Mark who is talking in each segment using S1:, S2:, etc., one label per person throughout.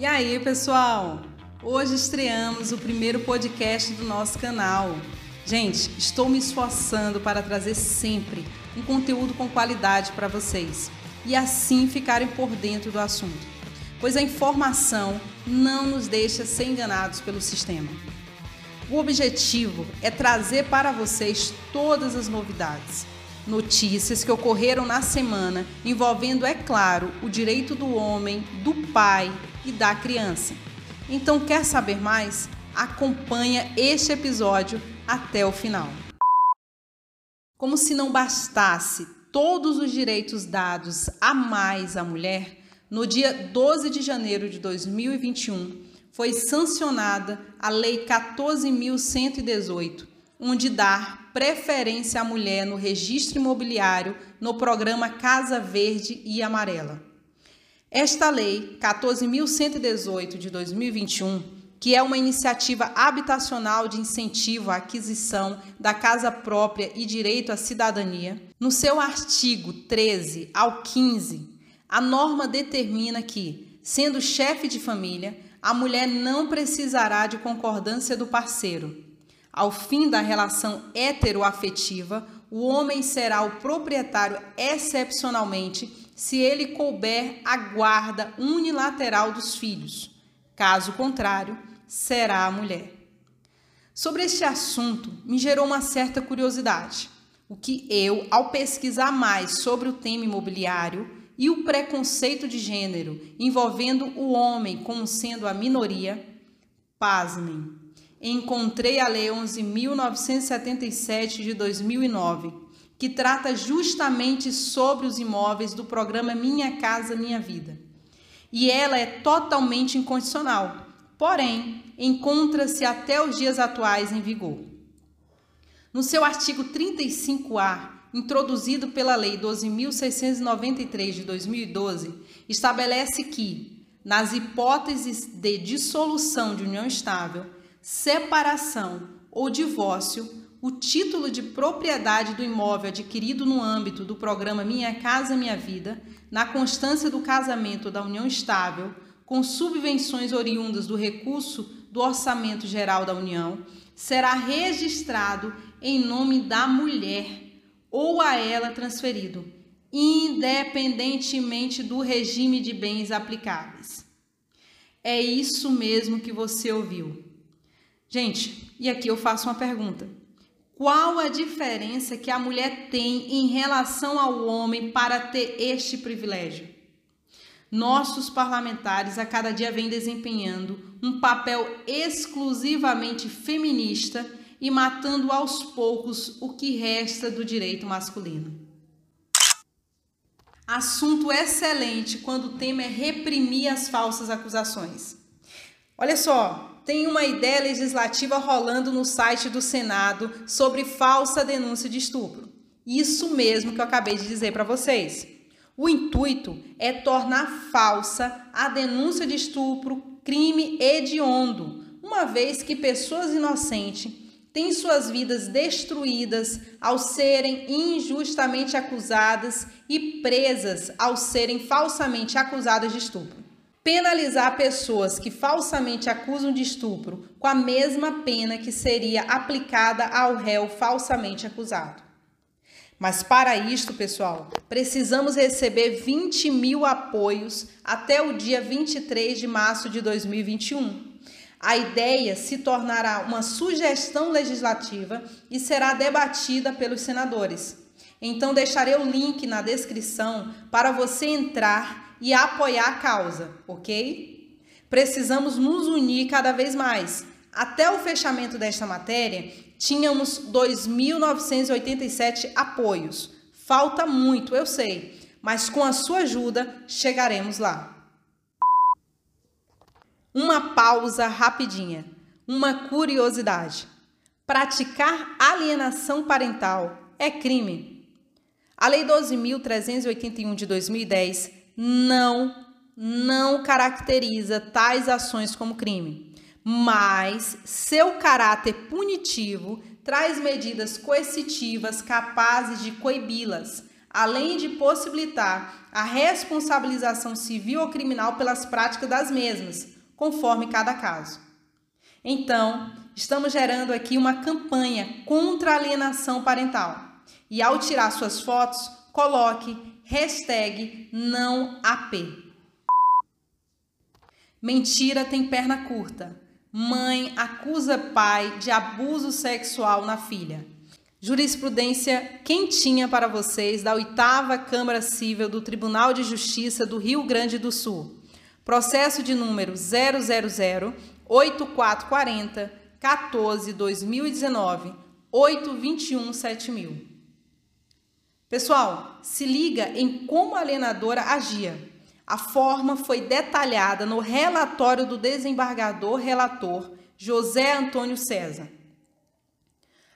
S1: E aí, pessoal? Hoje estreamos o primeiro podcast do nosso canal. Gente, estou me esforçando para trazer sempre um conteúdo com qualidade para vocês e assim ficarem por dentro do assunto, pois a informação não nos deixa ser enganados pelo sistema. O objetivo é trazer para vocês todas as novidades, notícias que ocorreram na semana envolvendo, é claro, o direito do homem, do pai e da criança. Então, quer saber mais? Acompanha este episódio até o final. Como se não bastasse todos os direitos dados a mais à mulher, no dia 12 de janeiro de 2021 foi sancionada a Lei 14.118, onde dá preferência à mulher no registro imobiliário no programa Casa Verde e Amarela. Esta lei 14.118 de 2021, que é uma iniciativa habitacional de incentivo à aquisição da casa própria e direito à cidadania, no seu artigo 13 ao 15, a norma determina que, sendo chefe de família, a mulher não precisará de concordância do parceiro. Ao fim da relação heteroafetiva, o homem será o proprietário excepcionalmente se ele couber a guarda unilateral dos filhos. Caso contrário, será a mulher. Sobre este assunto, me gerou uma certa curiosidade, o que eu, ao pesquisar mais sobre o tema imobiliário e o preconceito de gênero envolvendo o homem como sendo a minoria, pasmem, encontrei a Lei 11.977 de 2009 que trata justamente sobre os imóveis do programa Minha Casa Minha Vida. E ela é totalmente incondicional, porém, encontra-se até os dias atuais em vigor. No seu artigo 35A, introduzido pela Lei 12.693 de 2012, estabelece que, nas hipóteses de dissolução de união estável, separação ou divórcio, o título de propriedade do imóvel adquirido no âmbito do programa Minha Casa Minha Vida, na constância do casamento da união estável, com subvenções oriundas do recurso do Orçamento Geral da União, será registrado em nome da mulher ou a ela transferido, independentemente do regime de bens aplicáveis. É isso mesmo que você ouviu. Gente, e aqui eu faço uma pergunta. Qual a diferença que a mulher tem em relação ao homem para ter este privilégio? Nossos parlamentares a cada dia vêm desempenhando um papel exclusivamente feminista e matando aos poucos o que resta do direito masculino. Assunto excelente quando o tema é reprimir as falsas acusações. Olha só, tem uma ideia legislativa rolando no site do Senado sobre falsa denúncia de estupro. Isso mesmo que eu acabei de dizer para vocês. O intuito é tornar falsa a denúncia de estupro crime hediondo, uma vez que pessoas inocentes têm suas vidas destruídas ao serem injustamente acusadas e presas ao serem falsamente acusadas de estupro penalizar pessoas que falsamente acusam de estupro com a mesma pena que seria aplicada ao réu falsamente acusado. Mas para isto, pessoal, precisamos receber 20 mil apoios até o dia 23 de março de 2021. A ideia se tornará uma sugestão legislativa e será debatida pelos senadores. Então, deixarei o link na descrição para você entrar e apoiar a causa, ok? Precisamos nos unir cada vez mais. Até o fechamento desta matéria, tínhamos 2.987 apoios. Falta muito, eu sei, mas com a sua ajuda chegaremos lá. Uma pausa rapidinha. Uma curiosidade. Praticar alienação parental é crime. A Lei 12.381 de 2010 não, não caracteriza tais ações como crime, mas seu caráter punitivo traz medidas coercitivas capazes de coibi-las, além de possibilitar a responsabilização civil ou criminal pelas práticas das mesmas, conforme cada caso. Então, estamos gerando aqui uma campanha contra a alienação parental. E ao tirar suas fotos, coloque hashtag não AP. Mentira tem perna curta. Mãe acusa pai de abuso sexual na filha. Jurisprudência quentinha para vocês da oitava Câmara Civil do Tribunal de Justiça do Rio Grande do Sul. Processo de número 000 8440 14 2019 821 7000. Pessoal, se liga em como a alienadora agia. A forma foi detalhada no relatório do desembargador relator José Antônio César.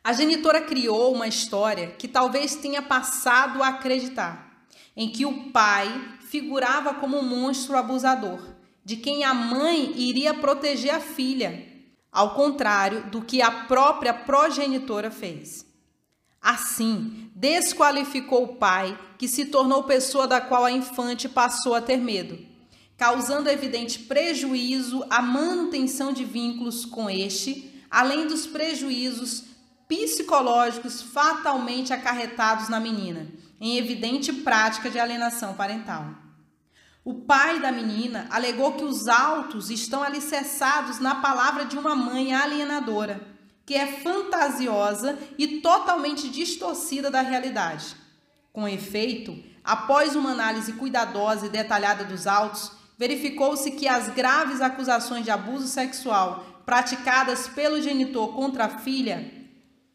S1: A genitora criou uma história que talvez tenha passado a acreditar, em que o pai figurava como um monstro abusador, de quem a mãe iria proteger a filha, ao contrário do que a própria progenitora fez. Assim, desqualificou o pai, que se tornou pessoa da qual a infante passou a ter medo, causando evidente prejuízo à manutenção de vínculos com este, além dos prejuízos psicológicos fatalmente acarretados na menina, em evidente prática de alienação parental. O pai da menina alegou que os autos estão alicerçados na palavra de uma mãe alienadora que é fantasiosa e totalmente distorcida da realidade. Com efeito, após uma análise cuidadosa e detalhada dos autos, verificou-se que as graves acusações de abuso sexual praticadas pelo genitor contra a filha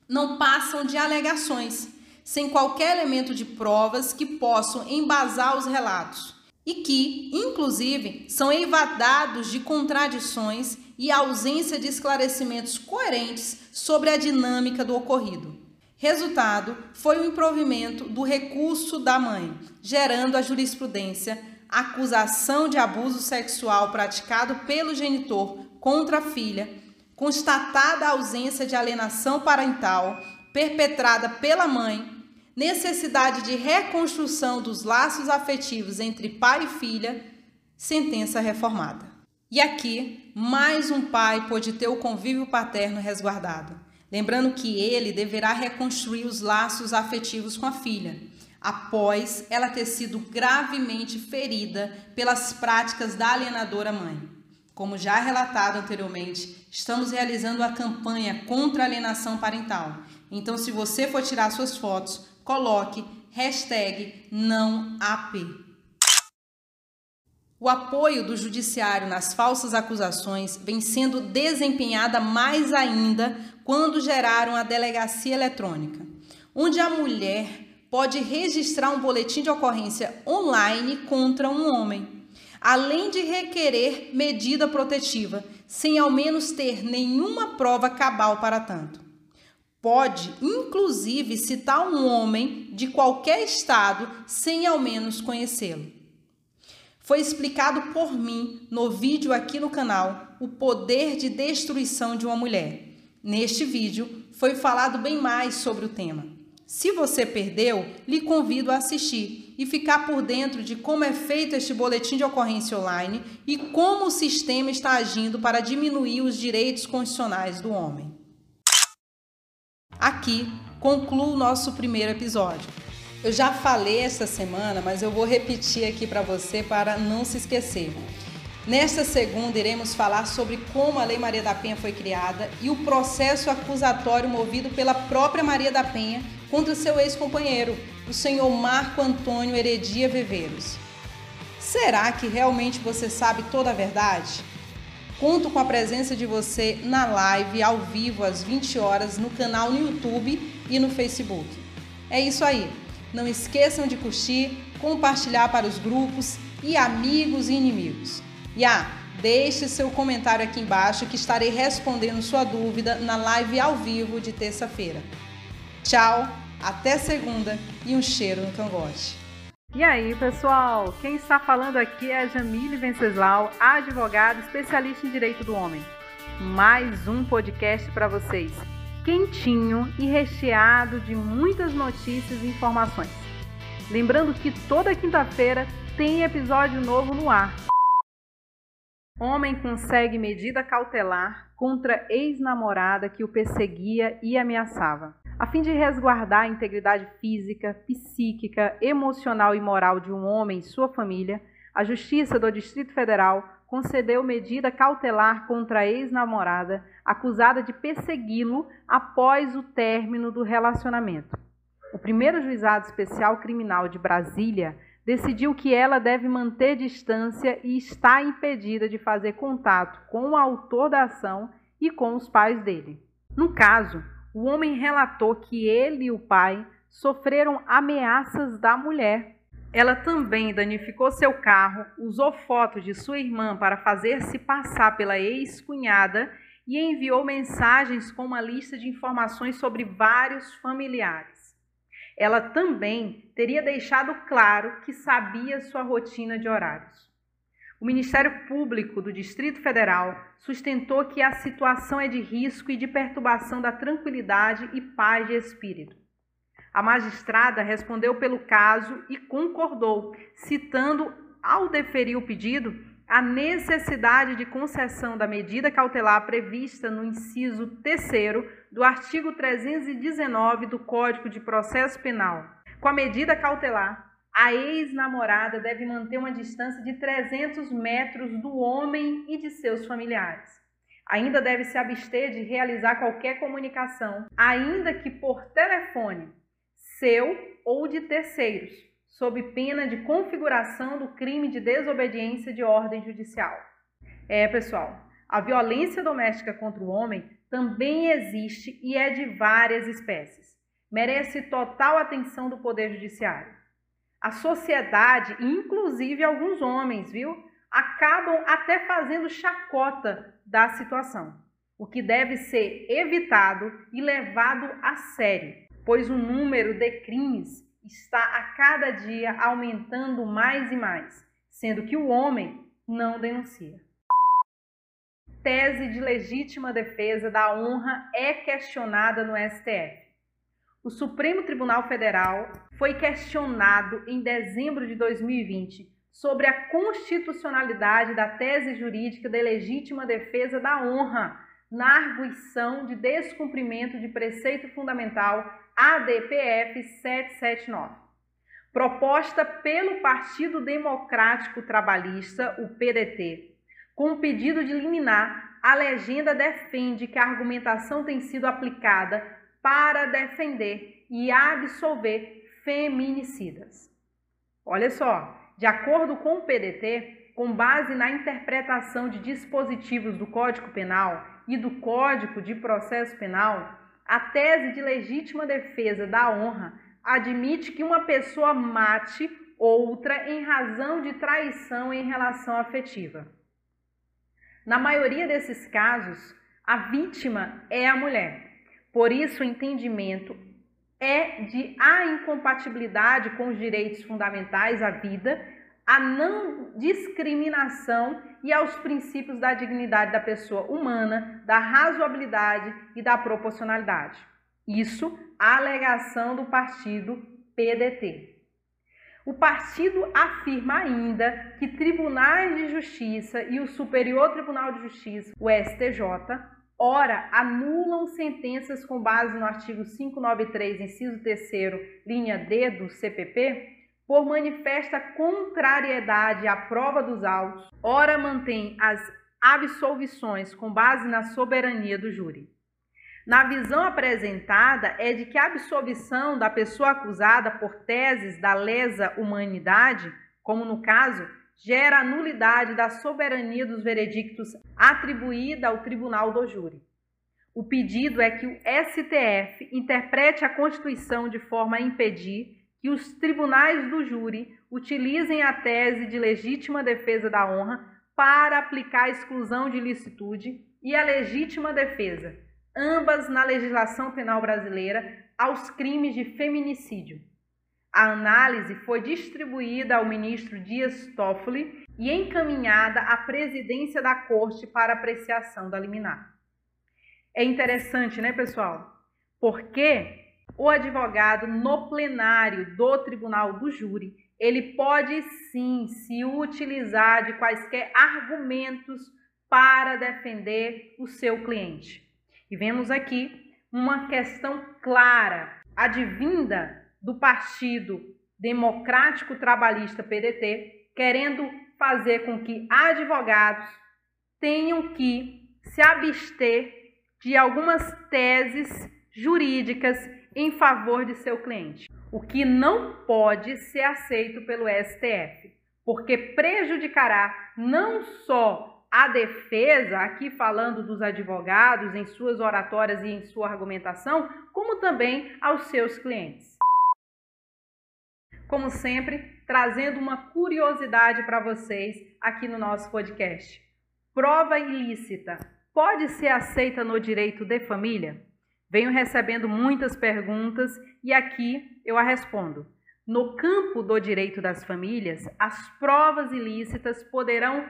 S1: não passam de alegações, sem qualquer elemento de provas que possam embasar os relatos e que, inclusive, são evadados de contradições e ausência de esclarecimentos coerentes sobre a dinâmica do ocorrido. Resultado foi o improvimento do recurso da mãe, gerando a jurisprudência acusação de abuso sexual praticado pelo genitor contra a filha, constatada a ausência de alienação parental perpetrada pela mãe, necessidade de reconstrução dos laços afetivos entre pai e filha, sentença reformada. E aqui, mais um pai pode ter o convívio paterno resguardado, lembrando que ele deverá reconstruir os laços afetivos com a filha, após ela ter sido gravemente ferida pelas práticas da alienadora mãe. Como já relatado anteriormente, estamos realizando a campanha contra a alienação parental. Então, se você for tirar suas fotos, coloque hashtag não. O apoio do judiciário nas falsas acusações vem sendo desempenhada mais ainda quando geraram a delegacia eletrônica, onde a mulher pode registrar um boletim de ocorrência online contra um homem, além de requerer medida protetiva, sem ao menos ter nenhuma prova cabal para tanto. Pode, inclusive, citar um homem de qualquer estado sem ao menos conhecê-lo. Foi explicado por mim no vídeo aqui no canal o poder de destruição de uma mulher. Neste vídeo foi falado bem mais sobre o tema. Se você perdeu, lhe convido a assistir e ficar por dentro de como é feito este boletim de ocorrência online e como o sistema está agindo para diminuir os direitos constitucionais do homem. Aqui concluo o nosso primeiro episódio. Eu já falei essa semana, mas eu vou repetir aqui para você para não se esquecer. Nesta segunda, iremos falar sobre como a Lei Maria da Penha foi criada e o processo acusatório movido pela própria Maria da Penha contra seu ex-companheiro, o senhor Marco Antônio Heredia Viveiros. Será que realmente você sabe toda a verdade? Conto com a presença de você na live ao vivo às 20 horas no canal no YouTube e no Facebook. É isso aí. Não esqueçam de curtir, compartilhar para os grupos e amigos e inimigos. E ah, deixe seu comentário aqui embaixo que estarei respondendo sua dúvida na live ao vivo de terça-feira. Tchau, até segunda e um cheiro no cangote.
S2: E aí, pessoal? Quem está falando aqui é a Jamile Venceslau, advogada especialista em direito do homem. Mais um podcast para vocês quentinho e recheado de muitas notícias e informações. Lembrando que toda quinta-feira tem episódio novo no ar. Homem consegue medida cautelar contra ex-namorada que o perseguia e ameaçava. A fim de resguardar a integridade física, psíquica, emocional e moral de um homem e sua família, a Justiça do Distrito Federal concedeu medida cautelar contra a ex-namorada acusada de persegui-lo após o término do relacionamento. O primeiro juizado especial criminal de Brasília decidiu que ela deve manter distância e está impedida de fazer contato com o autor da ação e com os pais dele. No caso, o homem relatou que ele e o pai sofreram ameaças da mulher. Ela também danificou seu carro, usou fotos de sua irmã para fazer-se passar pela ex-cunhada e enviou mensagens com uma lista de informações sobre vários familiares. Ela também teria deixado claro que sabia sua rotina de horários. O Ministério Público do Distrito Federal sustentou que a situação é de risco e de perturbação da tranquilidade e paz de espírito. A magistrada respondeu pelo caso e concordou, citando, ao deferir o pedido, a necessidade de concessão da medida cautelar prevista no inciso 3 do artigo 319 do Código de Processo Penal. Com a medida cautelar, a ex-namorada deve manter uma distância de 300 metros do homem e de seus familiares. Ainda deve se abster de realizar qualquer comunicação, ainda que por telefone, seu ou de terceiros, sob pena de configuração do crime de desobediência de ordem judicial. É, pessoal, a violência doméstica contra o homem também existe e é de várias espécies. Merece total atenção do Poder Judiciário. A sociedade, inclusive alguns homens, viu, acabam até fazendo chacota da situação, o que deve ser evitado e levado a sério, pois o número de crimes está a cada dia aumentando mais e mais, sendo que o homem não denuncia. Tese de legítima defesa da honra é questionada no STF. O Supremo Tribunal Federal foi questionado em dezembro de 2020 sobre a constitucionalidade da tese jurídica de legítima defesa da honra na arguição de descumprimento de preceito fundamental ADPF 779, proposta pelo Partido Democrático Trabalhista, o PDT, com o pedido de liminar, a legenda defende que a argumentação tem sido aplicada para defender e absolver feminicidas. Olha só, de acordo com o PDT, com base na interpretação de dispositivos do Código Penal e do Código de Processo Penal, a tese de legítima defesa da honra admite que uma pessoa mate outra em razão de traição em relação afetiva. Na maioria desses casos, a vítima é a mulher. Por isso, o entendimento é de a incompatibilidade com os direitos fundamentais à vida, a não discriminação e aos princípios da dignidade da pessoa humana, da razoabilidade e da proporcionalidade. Isso a alegação do partido PDT. O partido afirma ainda que tribunais de justiça e o Superior Tribunal de Justiça, o STJ, ora anulam sentenças com base no artigo 593, inciso 3 linha D do CPP, por manifesta contrariedade à prova dos autos, ora mantém as absolvições com base na soberania do júri. Na visão apresentada é de que a absolvição da pessoa acusada por teses da lesa humanidade, como no caso, gera a nulidade da soberania dos veredictos atribuída ao tribunal do júri. O pedido é que o STF interprete a Constituição de forma a impedir que os tribunais do júri utilizem a tese de legítima defesa da honra para aplicar a exclusão de licitude e a legítima defesa, ambas na legislação penal brasileira, aos crimes de feminicídio. A análise foi distribuída ao ministro Dias Toffoli e encaminhada à presidência da Corte para apreciação da liminar. É interessante, né, pessoal? Porque o advogado no plenário do tribunal do júri, ele pode sim se utilizar de quaisquer argumentos para defender o seu cliente. E vemos aqui uma questão clara, advinda do Partido Democrático Trabalhista PDT, querendo fazer com que advogados tenham que se abster de algumas teses jurídicas em favor de seu cliente, o que não pode ser aceito pelo STF, porque prejudicará não só a defesa, aqui falando dos advogados em suas oratórias e em sua argumentação, como também aos seus clientes. Como sempre, trazendo uma curiosidade para vocês aqui no nosso podcast. Prova ilícita pode ser aceita no direito de família? Venho recebendo muitas perguntas e aqui eu a respondo. No campo do direito das famílias, as provas ilícitas poderão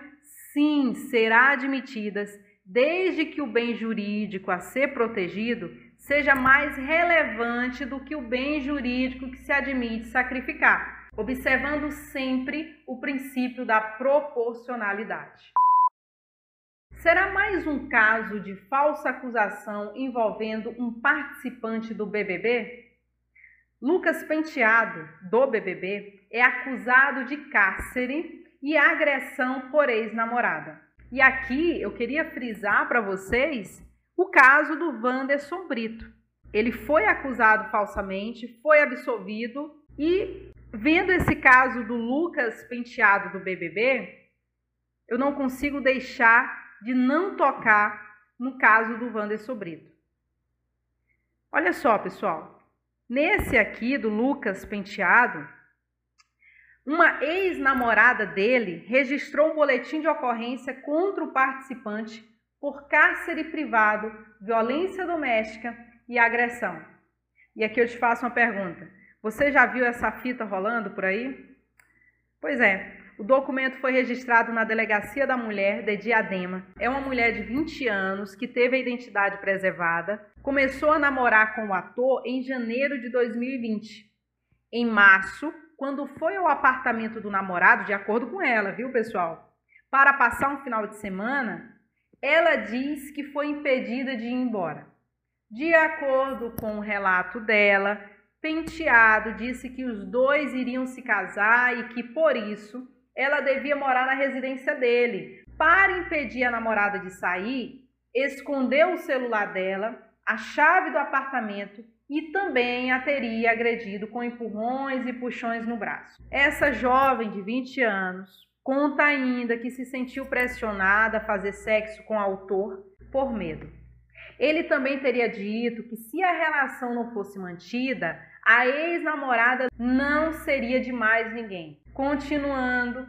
S2: sim ser admitidas desde que o bem jurídico a ser protegido seja mais relevante do que o bem jurídico que se admite sacrificar, observando sempre o princípio da proporcionalidade. Será mais um caso de falsa acusação envolvendo um participante do BBB? Lucas Penteado, do BBB, é acusado de cárcere e agressão por ex-namorada. E aqui eu queria frisar para vocês o caso do Wanderson Brito. Ele foi acusado falsamente, foi absolvido e vendo esse caso do Lucas Penteado do BBB, eu não consigo deixar de não tocar no caso do Wanderson Brito. Olha só, pessoal. Nesse aqui do Lucas Penteado, uma ex-namorada dele registrou um boletim de ocorrência contra o participante por cárcere privado, violência doméstica e agressão. E aqui eu te faço uma pergunta. Você já viu essa fita rolando por aí? Pois é, o documento foi registrado na Delegacia da Mulher de Diadema. É uma mulher de 20 anos que teve a identidade preservada. Começou a namorar com o ator em janeiro de 2020. Em março, quando foi ao apartamento do namorado, de acordo com ela, viu, pessoal? Para passar um final de semana, ela diz que foi impedida de ir embora. De acordo com o relato dela, Penteado disse que os dois iriam se casar e que por isso ela devia morar na residência dele. Para impedir a namorada de sair, escondeu o celular dela, a chave do apartamento e também a teria agredido com empurrões e puxões no braço. Essa jovem de 20 anos conta ainda que se sentiu pressionada a fazer sexo com o autor por medo. Ele também teria dito que se a relação não fosse mantida, a ex-namorada não seria de mais ninguém. Continuando,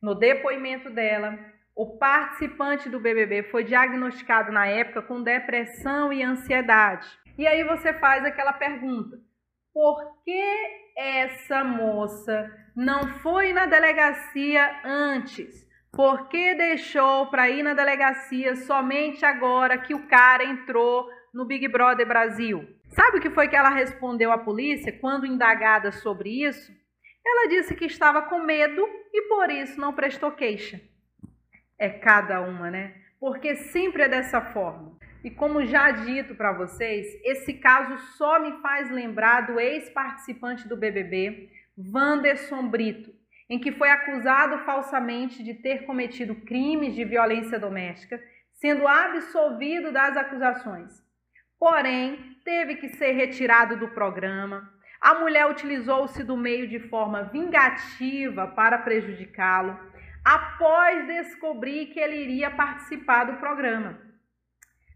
S2: no depoimento dela, o participante do BBB foi diagnosticado na época com depressão e ansiedade. E aí você faz aquela pergunta: por que essa moça não foi na delegacia antes? Por que deixou para ir na delegacia somente agora que o cara entrou no Big Brother Brasil? Sabe o que foi que ela respondeu à polícia quando indagada sobre isso? Ela disse que estava com medo e por isso não prestou queixa. É cada uma, né? Porque sempre é dessa forma. E como já dito para vocês, esse caso só me faz lembrar do ex-participante do BBB, Wanderson Brito, em que foi acusado falsamente de ter cometido crimes de violência doméstica, sendo absolvido das acusações porém teve que ser retirado do programa. A mulher utilizou-se do meio de forma vingativa para prejudicá-lo, após descobrir que ele iria participar do programa.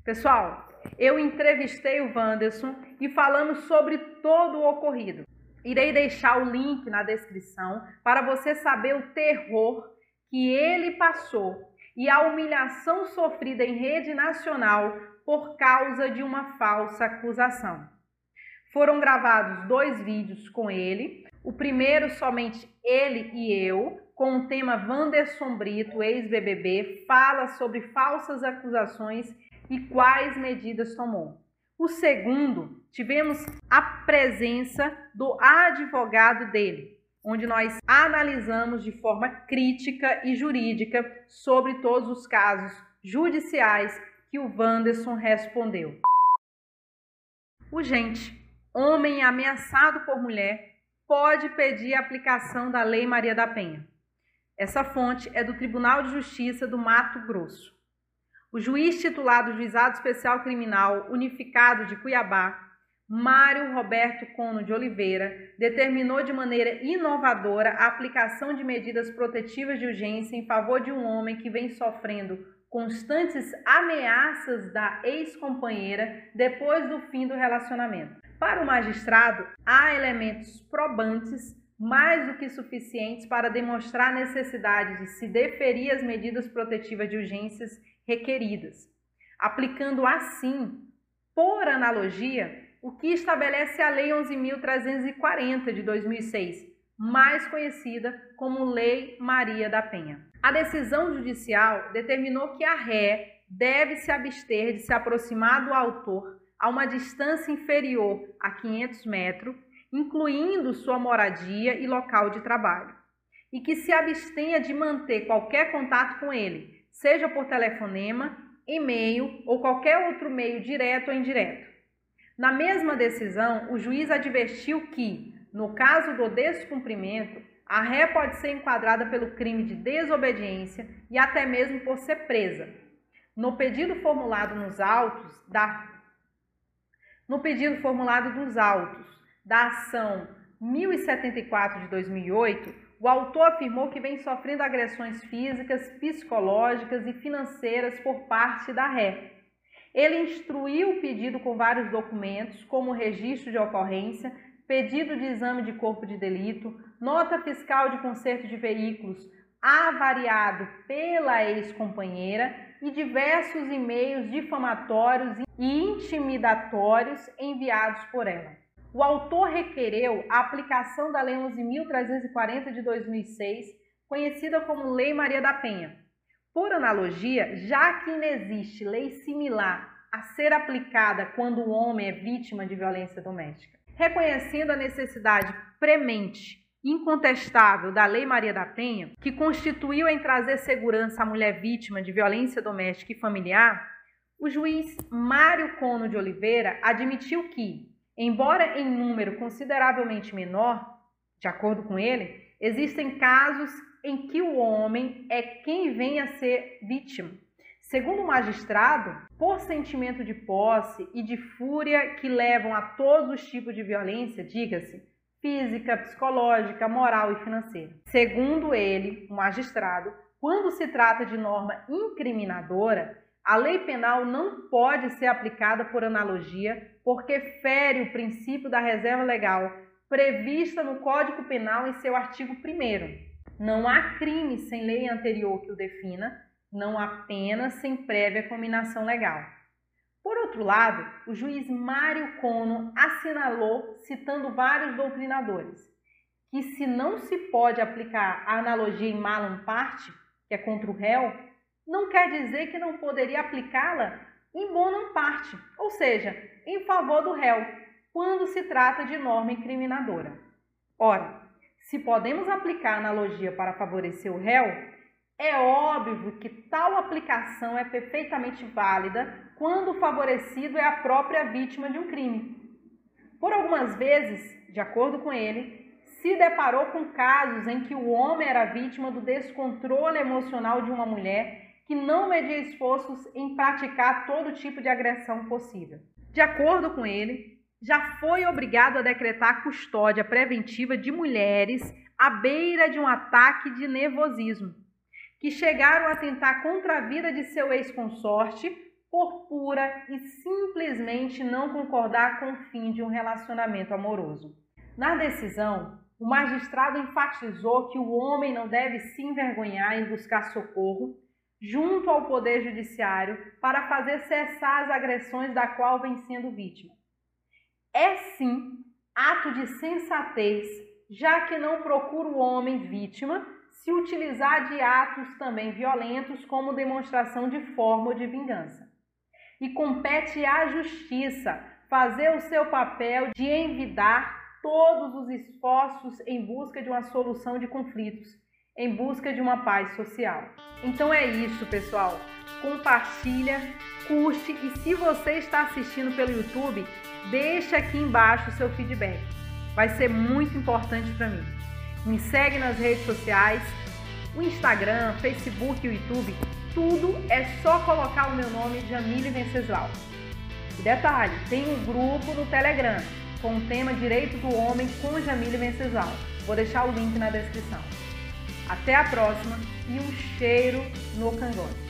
S2: Pessoal, eu entrevistei o Wanderson e falamos sobre todo o ocorrido. Irei deixar o link na descrição para você saber o terror que ele passou e a humilhação sofrida em rede nacional por causa de uma falsa acusação. Foram gravados dois vídeos com ele. O primeiro, somente ele e eu, com o tema Vanderson Brito, ex-BBB, fala sobre falsas acusações e quais medidas tomou. O segundo tivemos a presença do advogado dele, onde nós analisamos de forma crítica e jurídica sobre todos os casos judiciais que o Wanderson respondeu. Urgente. Homem ameaçado por mulher pode pedir a aplicação da Lei Maria da Penha. Essa fonte é do Tribunal de Justiça do Mato Grosso. O juiz titular do Juizado Especial Criminal Unificado de Cuiabá, Mário Roberto Cono de Oliveira, determinou de maneira inovadora a aplicação de medidas protetivas de urgência em favor de um homem que vem sofrendo constantes ameaças da ex-companheira depois do fim do relacionamento. Para o magistrado, há elementos probantes mais do que suficientes para demonstrar a necessidade de se deferir as medidas protetivas de urgências requeridas, aplicando assim, por analogia, o que estabelece a Lei 11.340 de 2006, mais conhecida como Lei Maria da Penha. A decisão judicial determinou que a ré deve se abster de se aproximar do autor a uma distância inferior a 500 metros incluindo sua moradia e local de trabalho, e que se abstenha de manter qualquer contato com ele, seja por telefonema, e-mail ou qualquer outro meio direto ou indireto. Na mesma decisão, o juiz advertiu que, no caso do descumprimento, a ré pode ser enquadrada pelo crime de desobediência e até mesmo por ser presa. No pedido formulado nos autos da no pedido formulado dos autos da ação 1074 de 2008, o autor afirmou que vem sofrendo agressões físicas, psicológicas e financeiras por parte da ré. Ele instruiu o pedido com vários documentos, como registro de ocorrência, pedido de exame de corpo de delito, nota fiscal de conserto de veículos avariado pela ex-companheira e diversos e-mails difamatórios e intimidatórios enviados por ela. O autor requereu a aplicação da Lei 11.340 de 2006, conhecida como Lei Maria da Penha. Por analogia, já que não existe lei similar a ser aplicada quando o homem é vítima de violência doméstica, reconhecendo a necessidade premente, incontestável da Lei Maria da Penha, que constituiu em trazer segurança à mulher vítima de violência doméstica e familiar, o juiz Mário Cono de Oliveira admitiu que, Embora em número consideravelmente menor, de acordo com ele, existem casos em que o homem é quem vem a ser vítima. Segundo o magistrado, por sentimento de posse e de fúria que levam a todos os tipos de violência, diga-se, física, psicológica, moral e financeira. Segundo ele, o magistrado, quando se trata de norma incriminadora, a lei penal não pode ser aplicada por analogia porque fere o princípio da reserva legal prevista no Código Penal em seu artigo 1. Não há crime sem lei anterior que o defina, não há pena sem prévia combinação legal. Por outro lado, o juiz Mário Cono assinalou, citando vários doutrinadores, que se não se pode aplicar a analogia em malum parte, que é contra o réu, não quer dizer que não poderia aplicá-la em bonum parte, ou seja, em favor do réu, quando se trata de norma incriminadora. Ora, se podemos aplicar a analogia para favorecer o réu, é óbvio que tal aplicação é perfeitamente válida quando o favorecido é a própria vítima de um crime. Por algumas vezes, de acordo com ele, se deparou com casos em que o homem era vítima do descontrole emocional de uma mulher que não media esforços em praticar todo tipo de agressão possível. De acordo com ele, já foi obrigado a decretar custódia preventiva de mulheres à beira de um ataque de nervosismo, que chegaram a tentar contra a vida de seu ex-consorte por pura e simplesmente não concordar com o fim de um relacionamento amoroso. Na decisão, o magistrado enfatizou que o homem não deve se envergonhar em buscar socorro junto ao Poder Judiciário para fazer cessar as agressões da qual vem sendo vítima. É sim ato de sensatez, já que não procura o homem vítima se utilizar de atos também violentos como demonstração de forma de vingança. E compete à justiça fazer o seu papel de envidar todos os esforços em busca de uma solução de conflitos, em busca de uma paz social. Então é isso, pessoal. Compartilha, curte e se você está assistindo pelo YouTube, deixa aqui embaixo o seu feedback. Vai ser muito importante para mim. Me segue nas redes sociais, o Instagram, Facebook o YouTube, tudo é só colocar o meu nome Jamile Venceslau. E detalhe, tem um grupo no Telegram com o tema Direito do Homem com Jamile Venceslau. Vou deixar o link na descrição. Até a próxima e um cheiro no cangote.